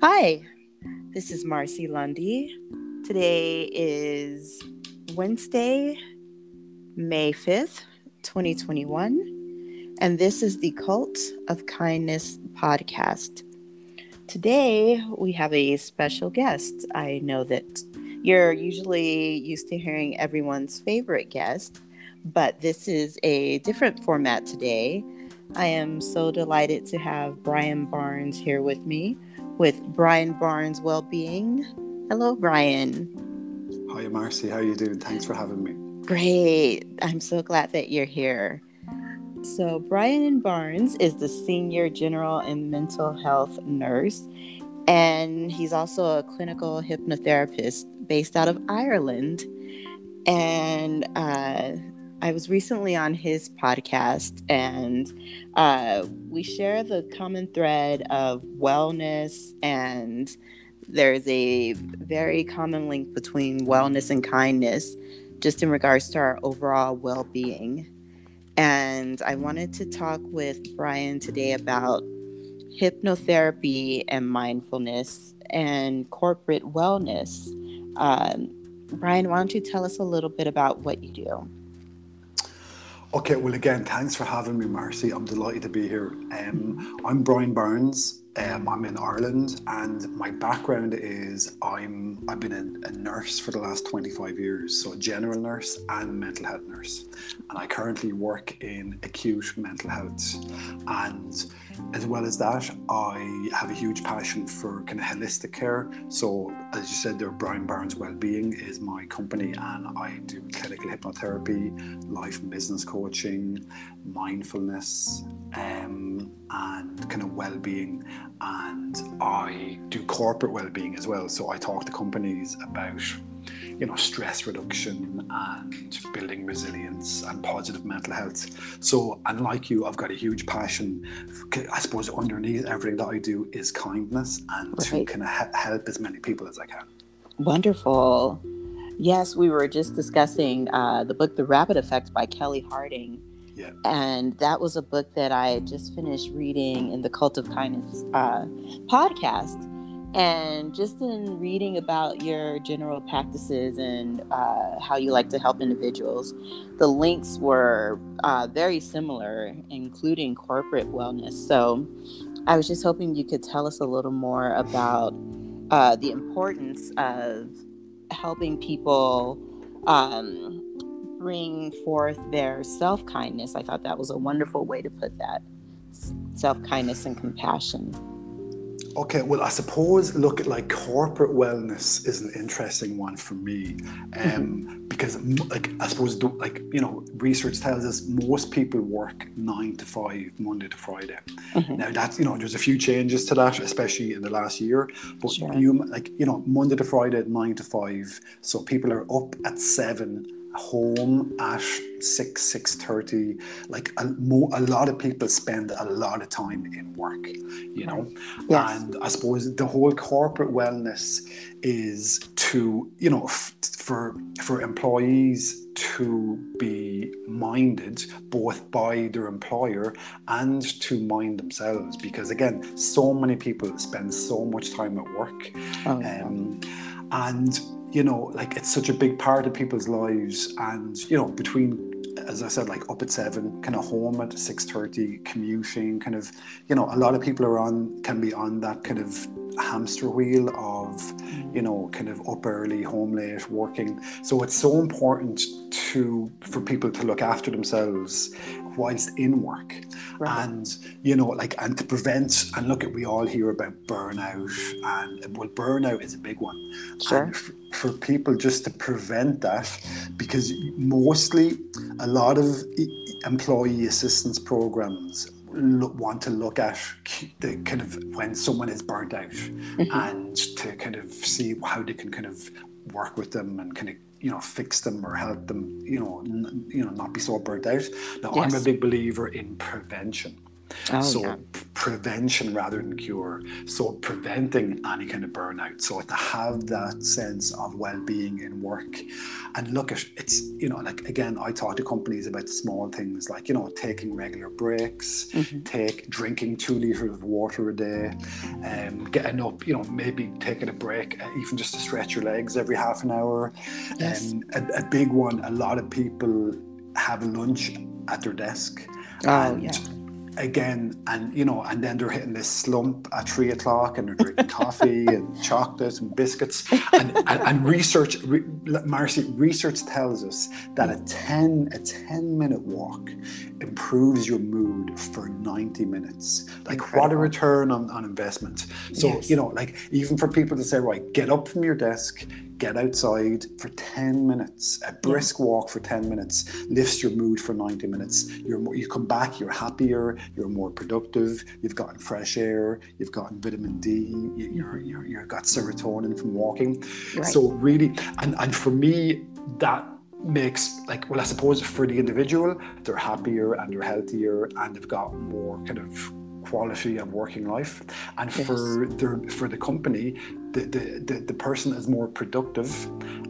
Hi, this is Marcy Lundy. Today is Wednesday, May 5th, 2021, and this is the Cult of Kindness podcast. Today, we have a special guest. I know that you're usually used to hearing everyone's favorite guest, but this is a different format today. I am so delighted to have Brian Barnes here with me with Brian Barnes Wellbeing. Hello, Brian. Hi, Marcy. How are you doing? Thanks for having me. Great. I'm so glad that you're here. So, Brian Barnes is the senior general and mental health nurse, and he's also a clinical hypnotherapist based out of Ireland. And uh, I was recently on his podcast, and uh, we share the common thread of wellness, and there's a very common link between wellness and kindness, just in regards to our overall well being. And I wanted to talk with Brian today about hypnotherapy and mindfulness and corporate wellness. Um, Brian, why don't you tell us a little bit about what you do? Okay, well, again, thanks for having me, Marcy. I'm delighted to be here. Um, I'm Brian Barnes. Um, I'm in Ireland, and my background is I'm I've been a, a, nurse for the last 25 years, so a general nurse and mental health nurse, and I currently work in acute mental health. And as well as that, I have a huge passion for kind of holistic care. So, as you said, there, Brian Barnes Wellbeing is my company, and I do clinical hypnotherapy, life and business coaching, mindfulness, um, and kind of well-being and I do corporate well-being as well. So I talk to companies about you know stress reduction and building resilience and positive mental health so unlike you i've got a huge passion i suppose underneath everything that i do is kindness and right. to kind of help as many people as i can wonderful yes we were just discussing uh, the book the rabbit effect by kelli harding yeah. And that was a book that I just finished reading in the Cult of Kindness uh, podcast. And just in reading about your general practices and uh, how you like to help individuals, the links were uh, very similar, including corporate wellness. So I was just hoping you could tell us a little more about uh, the importance of helping people um, bring forth their self kindness. I thought that was a wonderful way to put that self kindness and compassion. Okay, well, I suppose look at like corporate wellness is an interesting one for me, um, mm-hmm. because like I suppose like you know research tells us most people work nine to five Monday to Friday. Mm-hmm. Now that's you know there's a few changes to that, especially in the last year. But sure. you like you know Monday to Friday nine to five, so people are up at seven home at 6 6.30 like a, mo- a lot of people spend a lot of time in work you know? Yes. and i suppose the whole corporate wellness is to you know f- for for employees to be minded both by their employer and to mind themselves because again so many people spend so much time at work oh, um, and you know, like it's such a big part of people's lives. And, you know, between, as I said, like up at seven, kind of home at 6.30, commuting, kind of, you know, a lot of people are on, can be on that kind of hamster wheel of, mm. you know, kind of up early, home late, working. So it's so important to, for people to look after themselves whilst in work right. and you know like and to prevent and look at we all hear about burnout and well burnout is a big one sure. For people just to prevent that because mostly a lot of employee assistance programs look, want to look at the kind of when someone is burnt out mm-hmm. and to kind of see how they can kind of work with them and kind of you know fix them or help them you know n- you know not be so burnt out now yes. i'm a big believer in prevention oh, so yeah. prevention rather than cure. So preventing any kind of burnout. So to have that sense of well-being in work, and look at it's you know like again I talk to companies about small things like you know taking regular breaks, mm-hmm. take drinking two liters of water a day, um, getting up you know maybe taking a break uh, even just to stretch your legs every half an hour. Yes. Um, a, a big one. A lot of people have lunch at their desk. Oh, and yeah again, and you know, and then they're hitting this slump at three o'clock, and they're drinking coffee and chocolate and biscuits. And, and, and research, re, Marcy, research tells us that a ten a ten minute walk improves your mood for ninety minutes. Like Incredible. what a return on, on investment. So yes. you know, like even for people to say, right, get up from your desk, get outside for 10 minutes a brisk walk for 10 minutes lifts your mood for 90 minutes you're more, you come back you're happier you're more productive you've gotten fresh air you've gotten vitamin d you're, you're, you've got serotonin from walking right. so really and, and for me that makes like well i suppose for the individual they're happier and they're healthier and they've got more kind of quality of working life and yes. for the for the company the, the, the, the person is more productive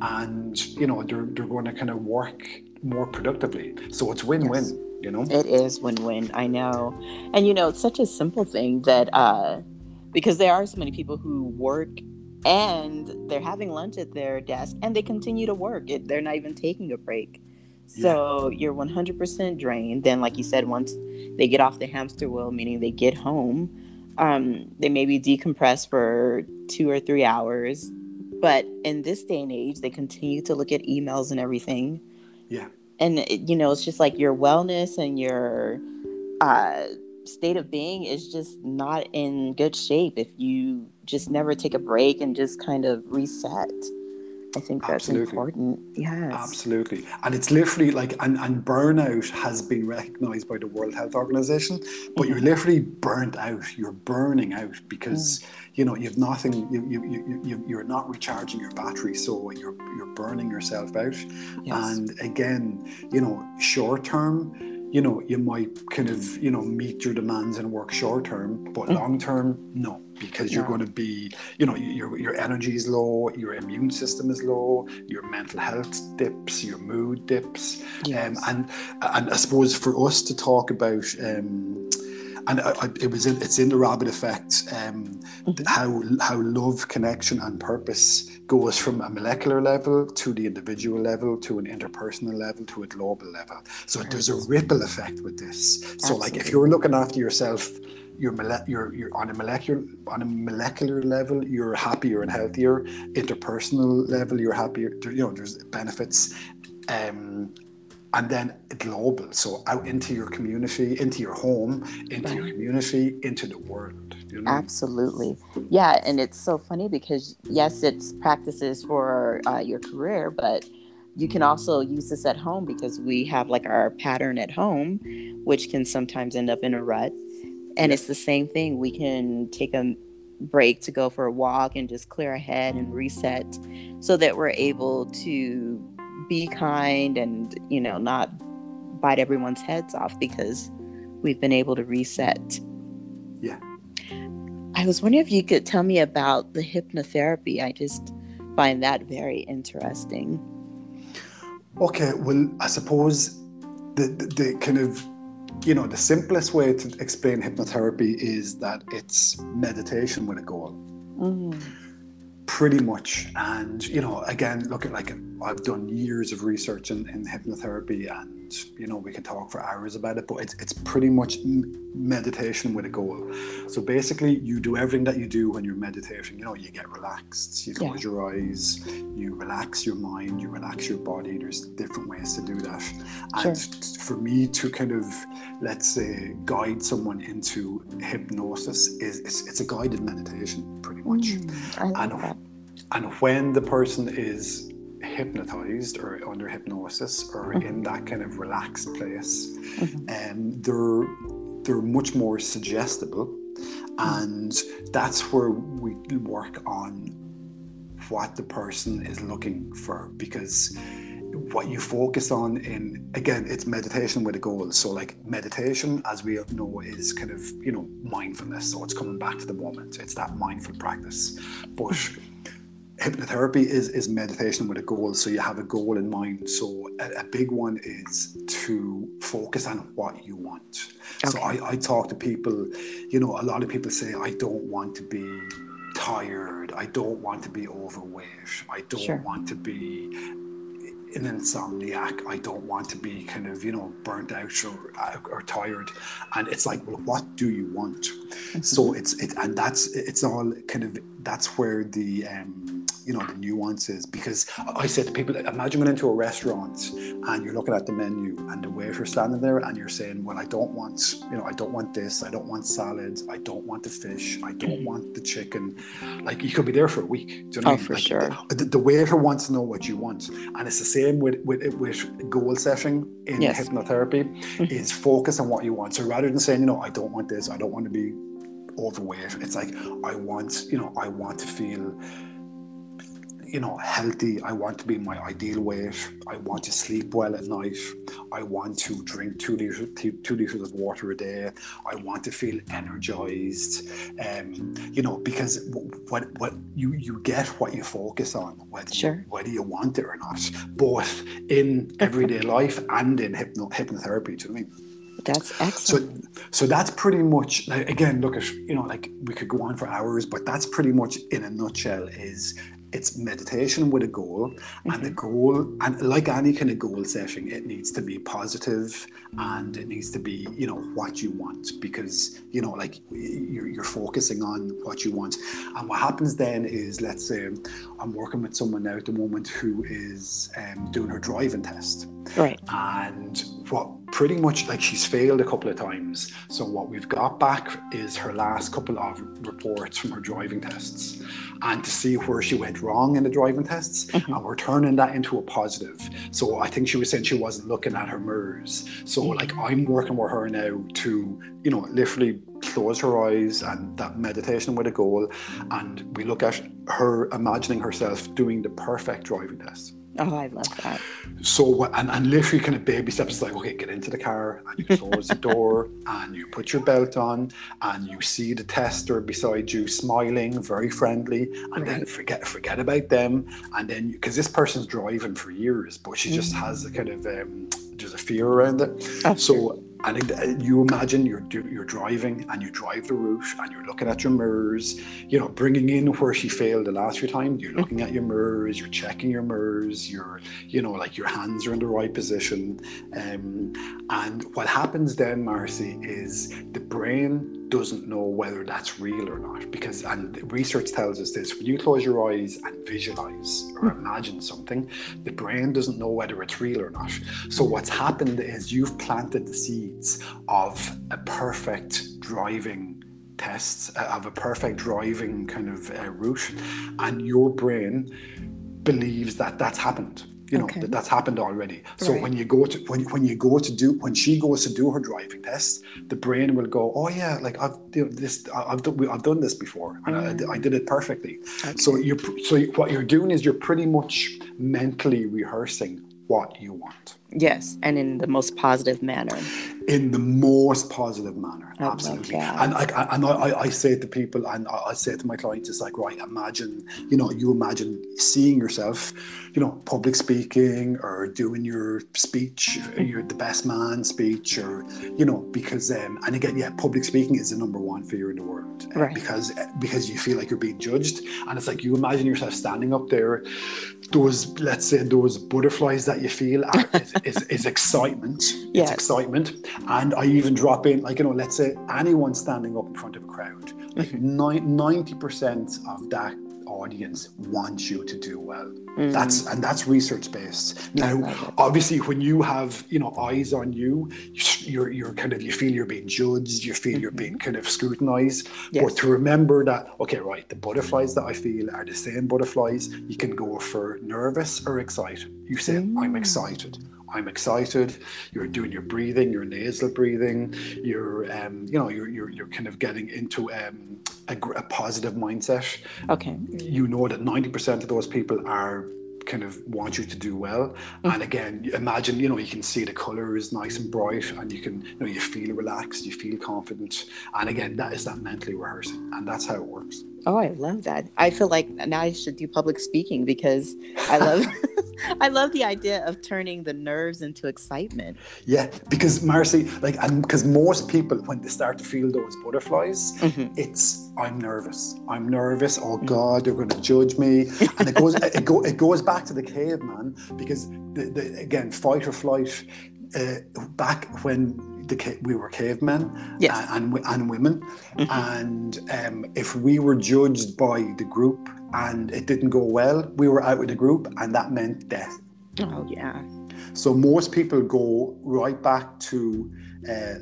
and you know they're, they're going to kind of work more productively so it's win-win yes. you know it is win-win i know and you know it's such a simple thing that uh because there are so many people who work and they're having lunch at their desk and they continue to work it, they're not even taking a break so yeah. you're 100% drained. Then, like you said, once they get off the hamster wheel, meaning they get home, um, they maybe decompress for two or three hours. But in this day and age, they continue to look at emails and everything. Yeah. And, it, you know, it's just like your wellness and your uh, state of being is just not in good shape if you just never take a break and just kind of reset. I think that's Absolutely. important. Yes. Absolutely. And it's literally like, and, and burnout has been recognized by the World Health Organization, but mm-hmm. you're literally burnt out. You're burning out because, mm. you know, you've nothing, you, you, you, you, you're not recharging your battery. So you're, you're burning yourself out. Yes. And again, you know, short term, you know, you might kind of, you know, meet your demands and work short term, but mm. long term, no, because you're going to be, you know, your, your energy is low, your immune system is low, your mental health dips, your mood dips. Um, yes. Um, and, and I suppose for us to talk about, um, and I, I, it was in, it's in the rabbit effect um, mm-hmm. how how love connection and purpose goes from a molecular level to the individual level to an interpersonal level to a global level so right. there's a ripple effect with this so Absolutely. like if you're looking after yourself you're, mole- you're, you're on a molecular on a molecular level you're happier and healthier interpersonal level you're happier you know there's benefits um, and then global so out into your community into your home into right. your community into the world you know? absolutely yeah and it's so funny because yes it's practices for uh, your career but you can also use this at home because we have like our pattern at home which can sometimes end up in a rut and yeah. it's the same thing we can take a break to go for a walk and just clear our head and reset so that we're able to be kind and you know not bite everyone's heads off because we've been able to reset. Yeah. I was wondering if you could tell me about the hypnotherapy. I just find that very interesting. Okay well i suppose the, the, the kind of you know the simplest way to explain hypnotherapy is that it's meditation with a goal mm. Pretty much. And you know, again, look at like I've done years of research in, in hypnotherapy, and you know, we can talk for hours about it. But it's it's pretty much meditation with a goal. So basically, you do everything that you do when you're meditating. You know, you get relaxed, you close yeah. your eyes, you relax your mind, you relax your body. There's different ways to do that. And sure. for me to kind of let's say guide someone into hypnosis is it's, it's a guided meditation pretty much. Mm, and that and when the person is hypnotized or under hypnosis or mm-hmm. in that kind of relaxed place, mm-hmm. um, they're they're much more suggestible, and that's where we work on what the person is looking for because what you focus on in again it's meditation with a goal. So like meditation as we know is kind of you know mindfulness. So it's coming back to the moment. It's that mindful practice. But hypnotherapy is is meditation with a goal so you have a goal in mind so a, a big one is to focus on what you want okay. so I, I talk to people you know a lot of people say i don't want to be tired i don't want to be overweight i don't sure. want to be an insomniac. I don't want to be kind of, you know, burnt out or, or tired. And it's like, well, what do you want? Mm-hmm. So it's, it, and that's, it's all kind of, that's where the, um, you know the nuances because I said to people imagine going into a restaurant and you're looking at the menu and the waiter standing there and you're saying well I don't want you know I don't want this I don't want salads I don't want the fish I don't mm-hmm. want the chicken like you could be there for a week do you know oh, I mean? for like, sure the, the, waiter wants to know what you want and it's the same with with, with goal setting in yes. hypnotherapy mm-hmm. is focus on what you want so rather than saying you know I don't want this I don't want to be overweight it's like I want you know I want to feel you know, healthy. I want to be my ideal weight. I want to sleep well at night. I want to drink two liters, two, two liters of water a day. I want to feel energized. Um, you know, because what what you you get what you focus on, whether sure. you, whether you want it or not, both in everyday life and in hypno, hypnotherapy. Do you know what I mean? That's excellent. So, so that's pretty much like, again. Look at you know, like we could go on for hours, but that's pretty much in a nutshell is it's meditation with a goal mm-hmm. and the mm-hmm. goal and like any kind of goal setting it needs to be positive and it needs to be you know what you want because you know like you're, you're focusing on what you want and what happens then is let's say i'm working with someone now at the moment who is um, doing her driving test right and what pretty much like she's failed a couple of times so what we've got back is her last couple of reports from her driving tests and to see where she went wrong in the driving tests mm-hmm. and we're turning that into a positive so i think she was saying she wasn't looking at her mirrors so mm-hmm. like i'm working with her now to you know literally close her eyes and that meditation with a goal and we look at her imagining herself doing the perfect driving test Oh, I love that. So, and, and literally kind of baby steps like, okay, get into the car and you close the door and you put your belt on and you see the tester beside you smiling, very friendly, and right. then forget forget about them. And then, because this person's driving for years, but she just mm-hmm. has a kind of, um, there's a fear around it. Oh, so, and you imagine you're you're driving and you drive the route and you're looking at your mirrors you know bringing in where she failed the last few times. You're looking at your mirrors you're checking your mirrors you're you know like your hands are in the right position. Um, and what happens then marcy is the brain doesn't know whether that's real or not because and research tells us this when you close your eyes and visualize or hmm. imagine something the brain doesn't know whether it's real or not so what's happened is you've planted the seeds of a perfect driving test uh, of a perfect driving kind of uh, route and your brain believes that that's happened you know okay. that that's happened already so right. when you go to when, when you go to do when she goes to do her driving test the brain will go oh yeah like i've you know, this i've done i've done this before and mm. I, I, did it perfectly okay. so you so what you're doing is you're pretty much mentally rehearsing what you want Yes, and in the most positive manner. In the most positive manner, I absolutely. And I, and I, I say to people, and I say it to my clients, it's like, right, imagine, you know, you imagine seeing yourself, you know, public speaking or doing your speech, you're the best man speech, or you know, because um, and again, yeah, public speaking is the number one fear in the world, uh, right? Because because you feel like you're being judged, and it's like you imagine yourself standing up there, those let's say those butterflies that you feel. Are, is, is excitement. Yes. It's excitement. And I even drop in, like, you know, let's say anyone standing up in front of a crowd, like mm-hmm. 90% of that audience wants you to do well. Mm-hmm. That's and that's research based. Now, obviously, when you have you know eyes on you, you're you're kind of you feel you're being judged, you feel mm-hmm. you're being kind of scrutinized. Yes. But to remember that, okay, right, the butterflies that I feel are the same butterflies. You can go for nervous or excited. You say, mm-hmm. I'm mm. excited. I'm excited. You're doing your breathing, your nasal breathing. You're, um, you know, you're, you're, you're kind of getting into um, a, a positive mindset. Okay. You know that 90% of those people are kind of want you to do well. And again, imagine, you know, you can see the color is nice and bright and you can, you know, you feel relaxed, you feel confident. And again, that is that mentally rehearsing. And that's how it works. Oh, I love that. I feel like now I should do public speaking because I love I love the idea of turning the nerves into excitement. Yeah, because Marcy, like, and because most people, when they start to feel those butterflies, Mhm. it's I'm nervous. I'm nervous. Oh God, they're going to judge me, and it goes it, go, it goes back to the caveman because the, the, again, fight or flight. Uh, back when the we were cavemen Yes. and, and, and women, Mhm. and um, if we were judged by the group and it didn't go well, we were out with the group, and that meant death. Oh yeah. So most people go right back to uh,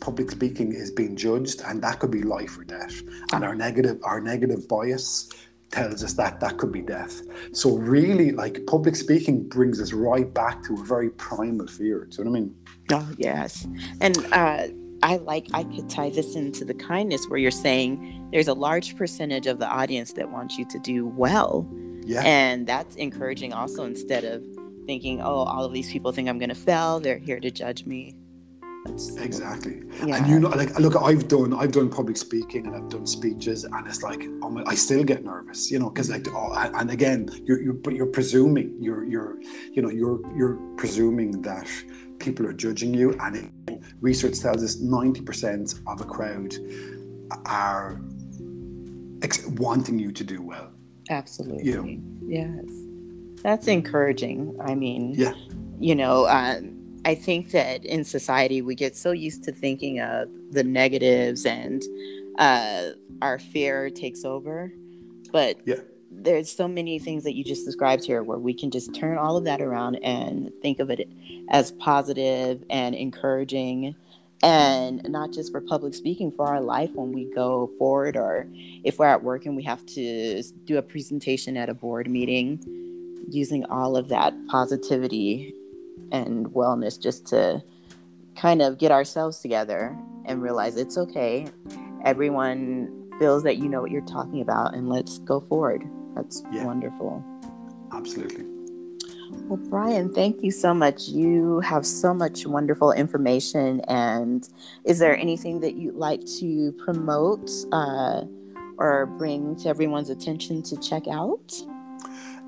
public speaking is being judged, and that could be life or death. And our negative, our negative bias tells us that that could be death. So really, like public speaking brings us right back to a very primal fear. Do you know what I mean? Oh yes. And uh I like I could tie this into the kindness where you're saying there's a large percentage of the audience that wants you to do well. Yeah. And that's encouraging also instead of thinking, oh, all of these people think I'm gonna fail, they're here to judge me. That's Exactly, yeah. and you know, like, look, I've done, I've done public speaking, and I've done speeches, and it's like, oh my, I still get nervous, you know, because like, oh, and again, you're, you're, but you're presuming, you're, you're, you know, you're, you're presuming that people are judging you, and it, research tells us ninety percent of a crowd are ex- wanting you to do well. Absolutely. Yes. That's encouraging. I mean, Yeah. you know, uh, I think that in society we get so used to thinking of the negatives and uh, our fear takes over. But Yeah. There's so many things that you just described here where we can just turn all of that around and think of it as positive and encouraging and not just for public speaking for our life when we go forward or if we're at work and we have to do a presentation at a board meeting using all of that positivity and wellness just to kind of get ourselves together and realize it's okay. Everyone feels that you know what you're talking about and let's go forward that's Yeah. wonderful Absolutely. well, Brian, thank you so much. You have so much wonderful information. And is there anything that you'd like to promote uh, or bring to everyone's attention to check out?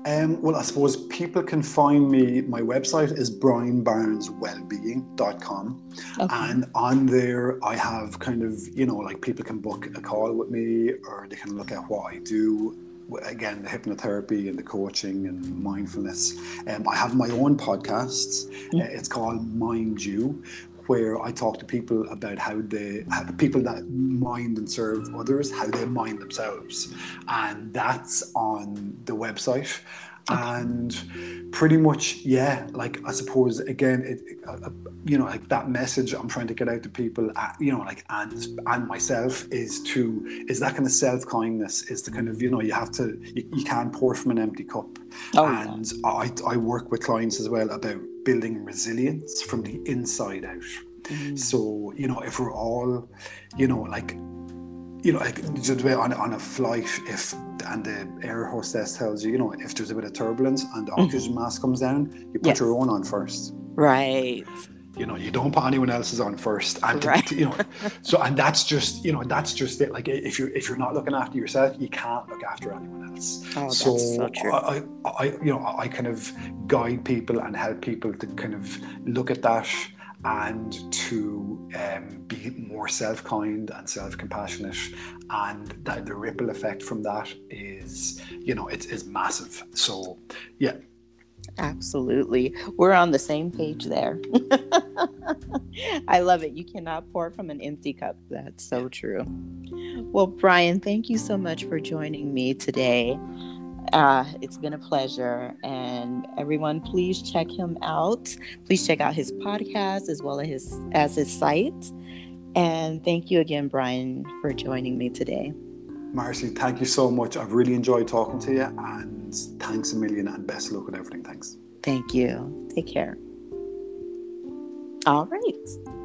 Um, well, I suppose people can find me. My website is brianbarneswellbeing.com. Okay. And on there, I have kind of, you know, like people can book a call with me or they can look at what I do. Again, the hypnotherapy and the coaching and mindfulness. Um, I have my own podcasts. Mm. Uh, it's called Mind You, where I talk to people about how they, how the people that mind and serve others, how they mind themselves. And that's on the website. And pretty much, yeah, like I suppose, again, it, uh, you know, like that message I'm trying to get out to people, uh, you know, like, and, and myself is to, is that kind of self kindness, is the kind of, you know, you have to, you, you can't pour from an empty cup. Oh, yeah. and I, I work with clients as well about building resilience from the inside out. Mm. So, you know, if we're all, you know, like, you know, like just about on, on a flight, if and the air hostess tells you, you know, if there's a bit of turbulence and the mm. oxygen mask comes down, you put Yes. your own on first. Right. You know, you don't put anyone else's on first, and Right. to- you know, so and that's just, you know, that's just it. Like if you're if you're not looking after yourself, you can't look after anyone else. Oh, that's so so true. I, I, I, you know, I kind of guide people and help people to kind of look at that and to um, be more self-kind and self-compassionate, and that the ripple effect from that is, you know, it is massive. So, yeah, Absolutely. We're on the same page there. I love it. You cannot pour from an empty cup. That's so true. Well, Brian, thank you so much for joining me today. Uh, it's been a pleasure. And everyone, please check him out. Please check out his podcast as well as his, as his site. And thank you again, Brian, for joining me today. Marcy, thank you so much. I've really enjoyed talking to you, and thanks a million, and best of luck with everything. Thanks. Thank you. Take care. All right.